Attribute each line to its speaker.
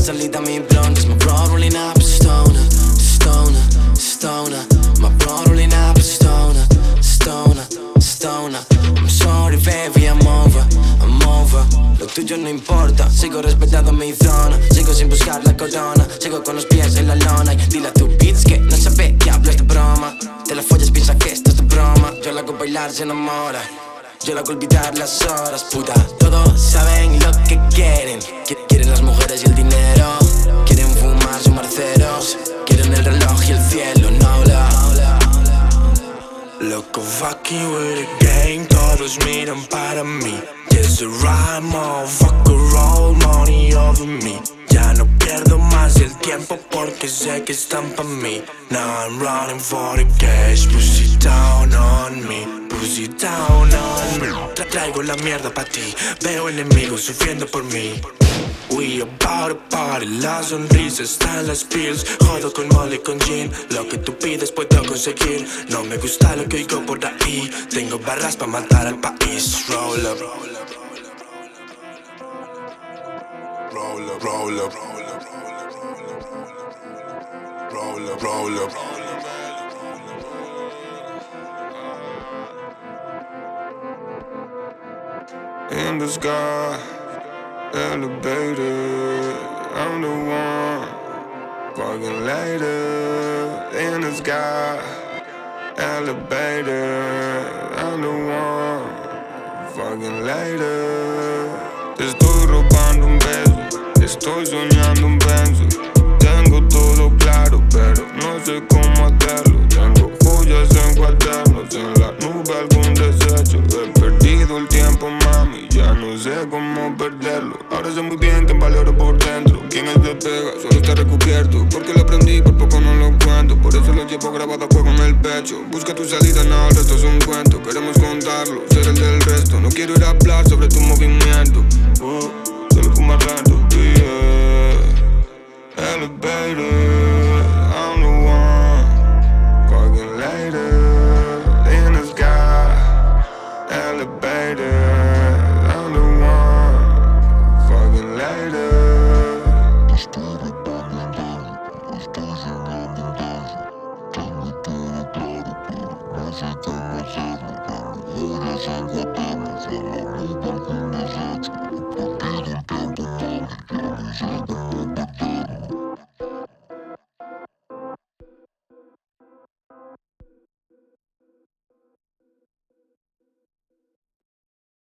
Speaker 1: Rosalie dan me blunt It's my broad rolling up a stoner Stoner, stoner My rolling up a stoner Stoner, I'm sorry baby, I'm over, I'm over Lo tuyo no importa Sigo respetando mi zona Sigo sin buscar la corona Sigo con los pies en la lona Y dile a tu beats que no sabe que hablo esta broma Te la follas, piensa que esto es de broma Yo la hago bailar, se enamora yo la hago olvidar las horas, puta. Todos saben lo que quieren. Quieren las mujeres y el dinero. Cielo, no la
Speaker 2: Loco fucking with the game Todos miran para mí. Yes, right motherfucker roll money over me. Ya no pierdo más el tiempo porque sé que están pa' mí. Now I'm running for the cash Pussy down on me Pussy down on me. Traigo la mierda pa' ti Veo enemigos sufriendo por mí We about to party, la sonrisa está en las pills Jodo con Molly, con Jean Lo que tú pides puedo conseguir. No me gusta lo que oigo por ahí. Tengo barras para matar al país. Roll up Roll up, roll up Roll up, roll up.
Speaker 3: In the sky elevated. I'm the one. Fucking later in the sky. Elevated. I'm the one. Fucking later. Te estoy robando un beso. Estoy soñando un benzo. Tengo todo claro, pero no sé cómo hacerlo. Tengo joyas en cuadernos, en la nube algún desecho. He perdido el tiempo, mami, ya no sé cómo Ahora sé muy bien que valoro por dentro. Quien es de pega solo está recubierto. Porque lo aprendí, por poco no lo cuento. Por eso lo llevo grabado a en el pecho. Busca tu salida, no, el resto es un cuento. Queremos contarlo, ser el del resto. No quiero ir a hablar sobre tu movimiento. Tengo todo claro, pero no sé cómo hacerlo. Tengo horas en cuadernos,